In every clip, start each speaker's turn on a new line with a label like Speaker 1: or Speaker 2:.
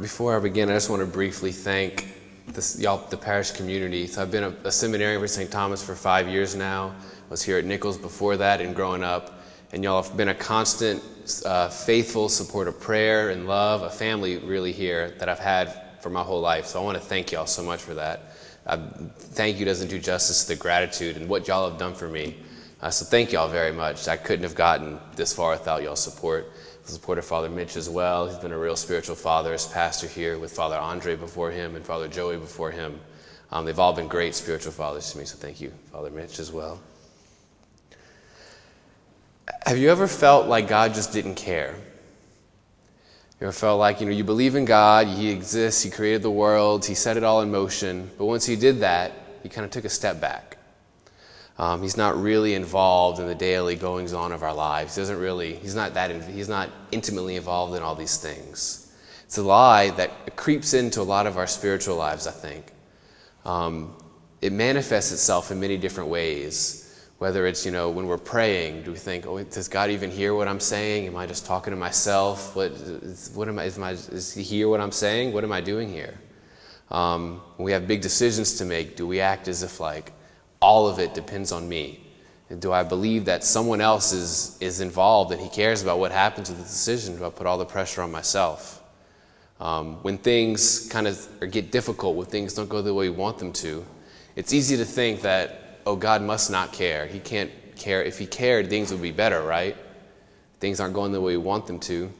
Speaker 1: before I begin, I just want to briefly thank this, y'all, the parish community. So I've been a, a seminarian for St. Thomas for five years now. I was here at Nichols before that and growing up. And y'all have been a constant, uh, faithful support of prayer and love, a family really here that I've had for my whole life. So I want to thank y'all so much for that. Uh, thank you doesn't do justice to the gratitude and what y'all have done for me. Uh, so thank y'all very much. I couldn't have gotten this far without y'all's support. The support Father Mitch as well. He's been a real spiritual father as pastor here with Father Andre before him and Father Joey before him. Um, they've all been great spiritual fathers to me, so thank you, Father Mitch, as well. Have you ever felt like God just didn't care? You ever felt like, you know, you believe in God, He exists, He created the world, He set it all in motion, but once He did that, He kind of took a step back. Um, he's not really involved in the daily goings on of our lives. He doesn't really, he's not that, he's not intimately involved in all these things. It's a lie that creeps into a lot of our spiritual lives, I think. Um, it manifests itself in many different ways. Whether it's, you know, when we're praying, do we think, oh, does God even hear what I'm saying? Am I just talking to myself? What, what am I, is, my, is he hear what I'm saying? What am I doing here? Um, we have big decisions to make, do we act as if like, all of it depends on me? And do I believe that someone else is, is involved and he cares about what happens with the decision? Do I put all the pressure on myself? Um, when things kind of get difficult, when things don't go the way we want them to, it's easy to think that, oh, God must not care. He can't care. If He cared, things would be better, right? Things aren't going the way we want them to.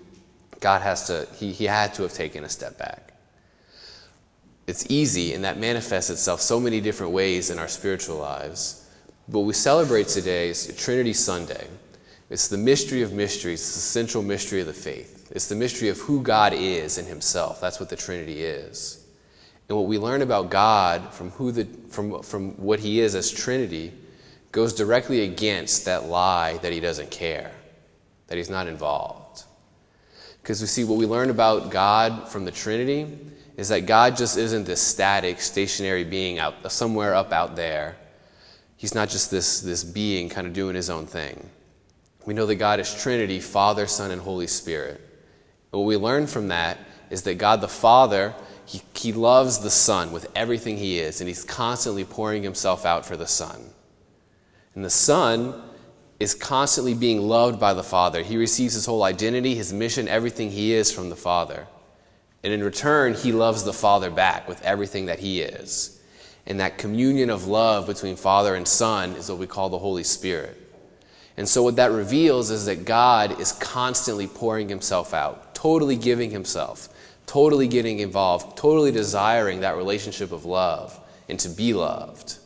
Speaker 1: God has to, He, he had to have taken a step back it's easy and that manifests itself so many different ways in our spiritual lives. What we celebrate today is Trinity Sunday. It's the mystery of mysteries, it's the central mystery of the faith. It's the mystery of who God is in Himself. That's what the Trinity is. And what we learn about God from, who the, from, from what He is as Trinity goes directly against that lie that He doesn't care, that He's not involved. Because we see what we learn about God from the Trinity is that God just isn't this static, stationary being out somewhere up out there. He's not just this, this being kind of doing his own thing. We know that God is Trinity, Father, Son, and Holy Spirit. What we learn from that is that God the Father, he, he loves the Son with everything he is, and he's constantly pouring himself out for the Son. And the Son is constantly being loved by the Father. He receives his whole identity, his mission, everything he is from the Father. And in return, he loves the Father back with everything that he is. And that communion of love between Father and Son is what we call the Holy Spirit. And so, what that reveals is that God is constantly pouring himself out, totally giving himself, totally getting involved, totally desiring that relationship of love and to be loved.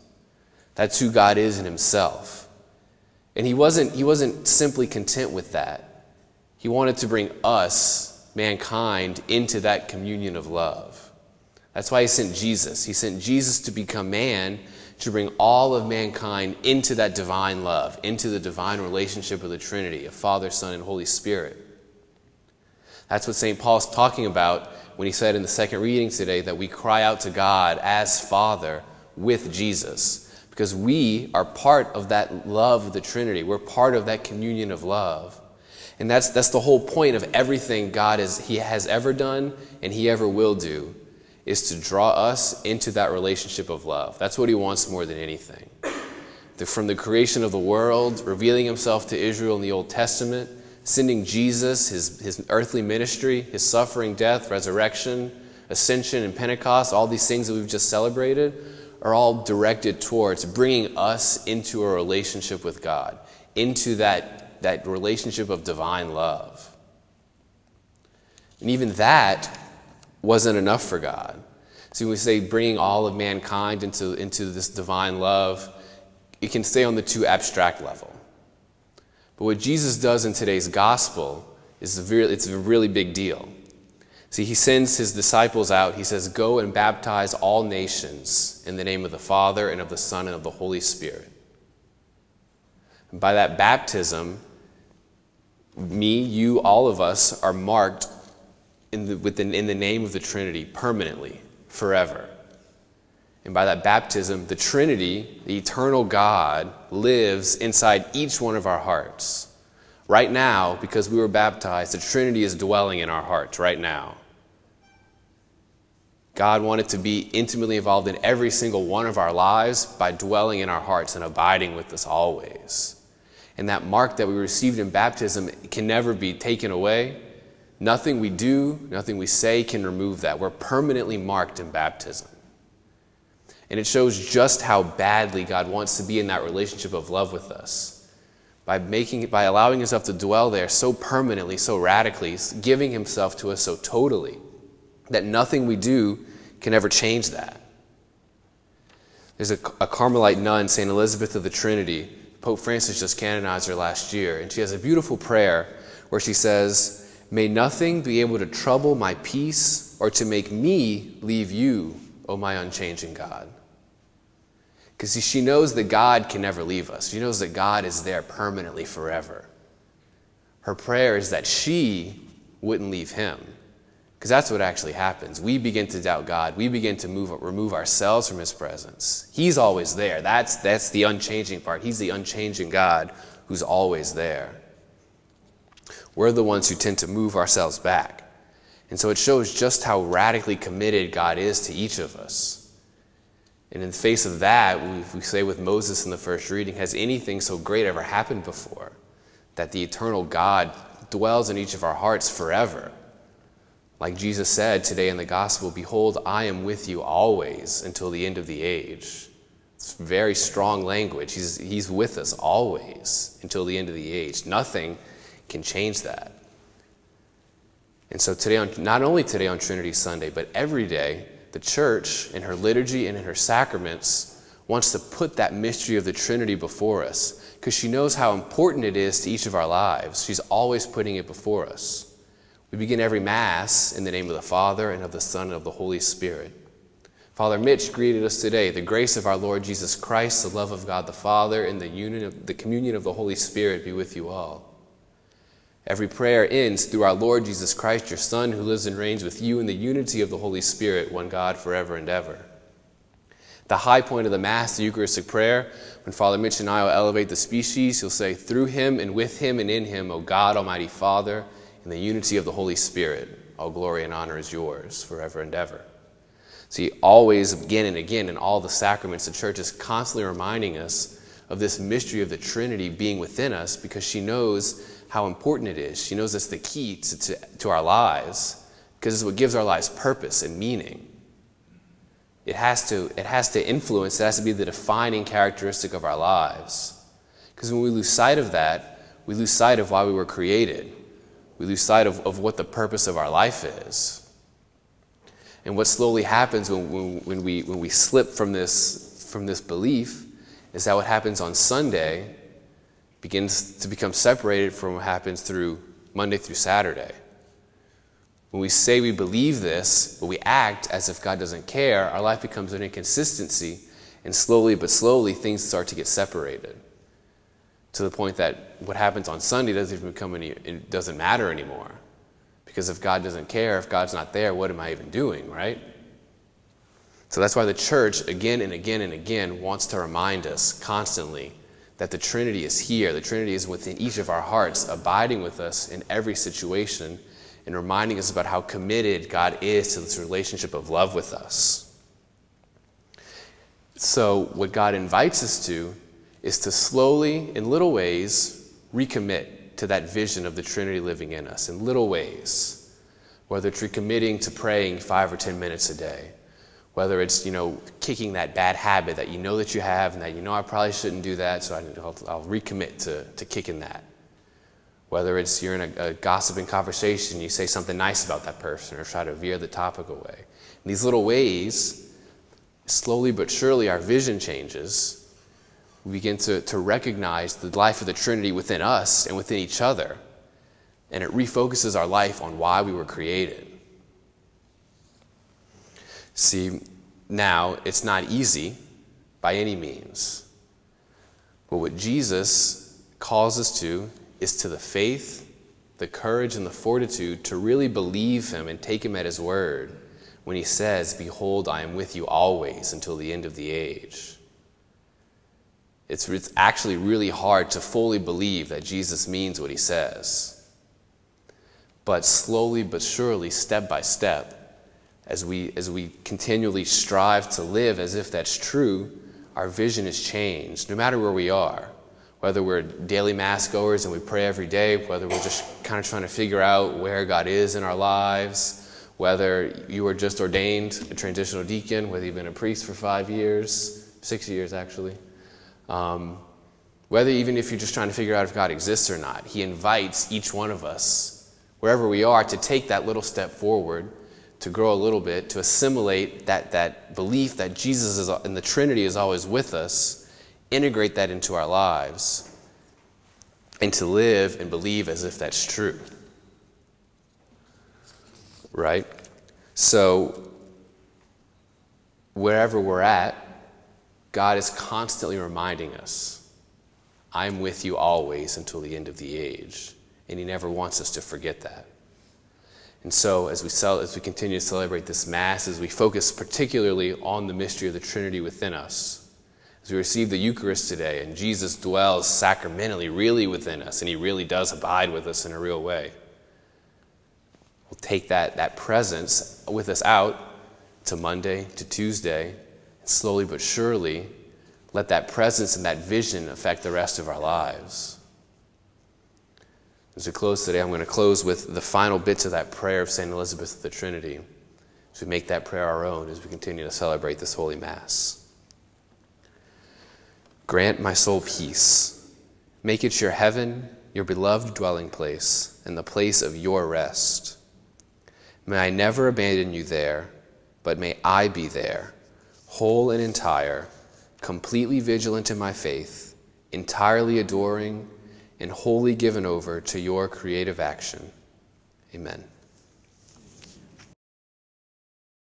Speaker 1: That's who God is in himself. And he wasn't, he wasn't simply content with that, he wanted to bring us mankind into that communion of love. That's why he sent Jesus. He sent Jesus to become man to bring all of mankind into that divine love, into the divine relationship of the Trinity of Father, Son, and Holy Spirit. That's what St. Paul's talking about when he said in the second reading today that we cry out to God as Father with Jesus. Because we are part of that love of the Trinity. We're part of that communion of love. And that's, that's the whole point of everything God is, he has ever done and he ever will do, is to draw us into that relationship of love. That's what he wants more than anything. The, from the creation of the world, revealing himself to Israel in the Old Testament, sending Jesus, his, his earthly ministry, his suffering, death, resurrection, ascension, and Pentecost, all these things that we've just celebrated, are all directed towards bringing us into a relationship with God, into that that relationship of divine love. And even that wasn't enough for God. See, when we say bringing all of mankind into, into this divine love, it can stay on the too abstract level. But what Jesus does in today's gospel is a very, it's a really big deal. See, he sends his disciples out. He says, Go and baptize all nations in the name of the Father and of the Son and of the Holy Spirit. And by that baptism, me, you, all of us are marked in the, within, in the name of the Trinity permanently, forever. And by that baptism, the Trinity, the eternal God, lives inside each one of our hearts. Right now, because we were baptized, the Trinity is dwelling in our hearts right now. God wanted to be intimately involved in every single one of our lives by dwelling in our hearts and abiding with us always. And that mark that we received in baptism can never be taken away. Nothing we do, nothing we say can remove that. We're permanently marked in baptism. And it shows just how badly God wants to be in that relationship of love with us. By making by allowing himself to dwell there so permanently, so radically, giving himself to us so totally that nothing we do can ever change that. There's a, a Carmelite nun, St. Elizabeth of the Trinity. Pope Francis just canonized her last year, and she has a beautiful prayer where she says, May nothing be able to trouble my peace or to make me leave you, O my unchanging God. Because she knows that God can never leave us. She knows that God is there permanently forever. Her prayer is that she wouldn't leave him. Because that's what actually happens. We begin to doubt God. We begin to move, remove ourselves from His presence. He's always there. That's, that's the unchanging part. He's the unchanging God who's always there. We're the ones who tend to move ourselves back. And so it shows just how radically committed God is to each of us. And in the face of that, we, we say with Moses in the first reading, has anything so great ever happened before? That the eternal God dwells in each of our hearts forever like Jesus said today in the gospel, Behold, I am with you always until the end of the age. It's very strong language. He's, he's with us always until the end of the age. Nothing can change that. And so today, on, not only today on Trinity Sunday, but every day, the church in her liturgy and in her sacraments wants to put that mystery of the Trinity before us because she knows how important it is to each of our lives. She's always putting it before us. We begin every Mass in the name of the Father, and of the Son, and of the Holy Spirit. Father Mitch greeted us today. The grace of our Lord Jesus Christ, the love of God the Father, and the, union of, the communion of the Holy Spirit be with you all. Every prayer ends through our Lord Jesus Christ, your Son, who lives and reigns with you in the unity of the Holy Spirit, one God, forever and ever. The high point of the Mass, the Eucharistic prayer, when Father Mitch and I will elevate the species, he'll say, Through him and with him and in him, O God, Almighty Father, in the unity of the Holy Spirit, all glory and honor is yours forever and ever. See, always, again and again, in all the sacraments, the church is constantly reminding us of this mystery of the Trinity being within us because she knows how important it is. She knows it's the key to, to, to our lives because it's what gives our lives purpose and meaning. It has, to, it has to influence, it has to be the defining characteristic of our lives. Because when we lose sight of that, we lose sight of why we were created. We lose sight of, of what the purpose of our life is. And what slowly happens when, when, when, we, when we slip from this, from this belief is that what happens on Sunday begins to become separated from what happens through Monday through Saturday. When we say we believe this, but we act as if God doesn't care, our life becomes an inconsistency, and slowly but slowly things start to get separated to the point that what happens on Sunday doesn't even become any, it doesn't matter anymore. Because if God doesn't care, if God's not there, what am I even doing, right? So that's why the church, again and again and again, wants to remind us constantly that the Trinity is here. The Trinity is within each of our hearts, abiding with us in every situation, and reminding us about how committed God is to this relationship of love with us. So, what God invites us to is to slowly, in little ways, recommit to that vision of the Trinity living in us, in little ways. Whether it's recommitting to praying five or ten minutes a day, whether it's you know kicking that bad habit that you know that you have and that you know I probably shouldn't do that, so I'll, I'll recommit to, to kicking that. Whether it's you're in a, a gossiping conversation, you say something nice about that person or try to veer the topic away. In these little ways, slowly but surely, our vision changes we begin to, to recognize the life of the Trinity within us and within each other. And it refocuses our life on why we were created. See, now it's not easy by any means. But what Jesus calls us to is to the faith, the courage, and the fortitude to really believe Him and take Him at His word when He says, Behold, I am with you always until the end of the age. It's, it's actually really hard to fully believe that Jesus means what he says. But slowly but surely, step by step, as we, as we continually strive to live as if that's true, our vision is changed, no matter where we are. Whether we're daily mass goers and we pray every day, whether we're just kind of trying to figure out where God is in our lives, whether you were just ordained a transitional deacon, whether you've been a priest for five years, six years actually, um, whether even if you're just trying to figure out if God exists or not, He invites each one of us, wherever we are, to take that little step forward, to grow a little bit, to assimilate that, that belief that Jesus is, and the Trinity is always with us, integrate that into our lives, and to live and believe as if that's true. Right? So, wherever we're at, God is constantly reminding us I'm with you always until the end of the age. And He never wants us to forget that. And so, as we, cel- as we continue to celebrate this Mass, as we focus particularly on the mystery of the Trinity within us, as we receive the Eucharist today, and Jesus dwells sacramentally, really within us, and He really does abide with us in a real way, we'll take that, that presence with us out to Monday, to Tuesday, and slowly but surely let that presence and that vision affect the rest of our lives. As we close today, I'm going to close with the final bits of that prayer of St. Elizabeth of the Trinity. As we make that prayer our own as we continue to celebrate this Holy Mass. Grant my soul peace. Make it your heaven, your beloved dwelling place, and the place of your rest. May I never abandon you there, but may I be there, whole and entire completely vigilant in my faith, entirely adoring, and wholly given over to your creative action. Amen.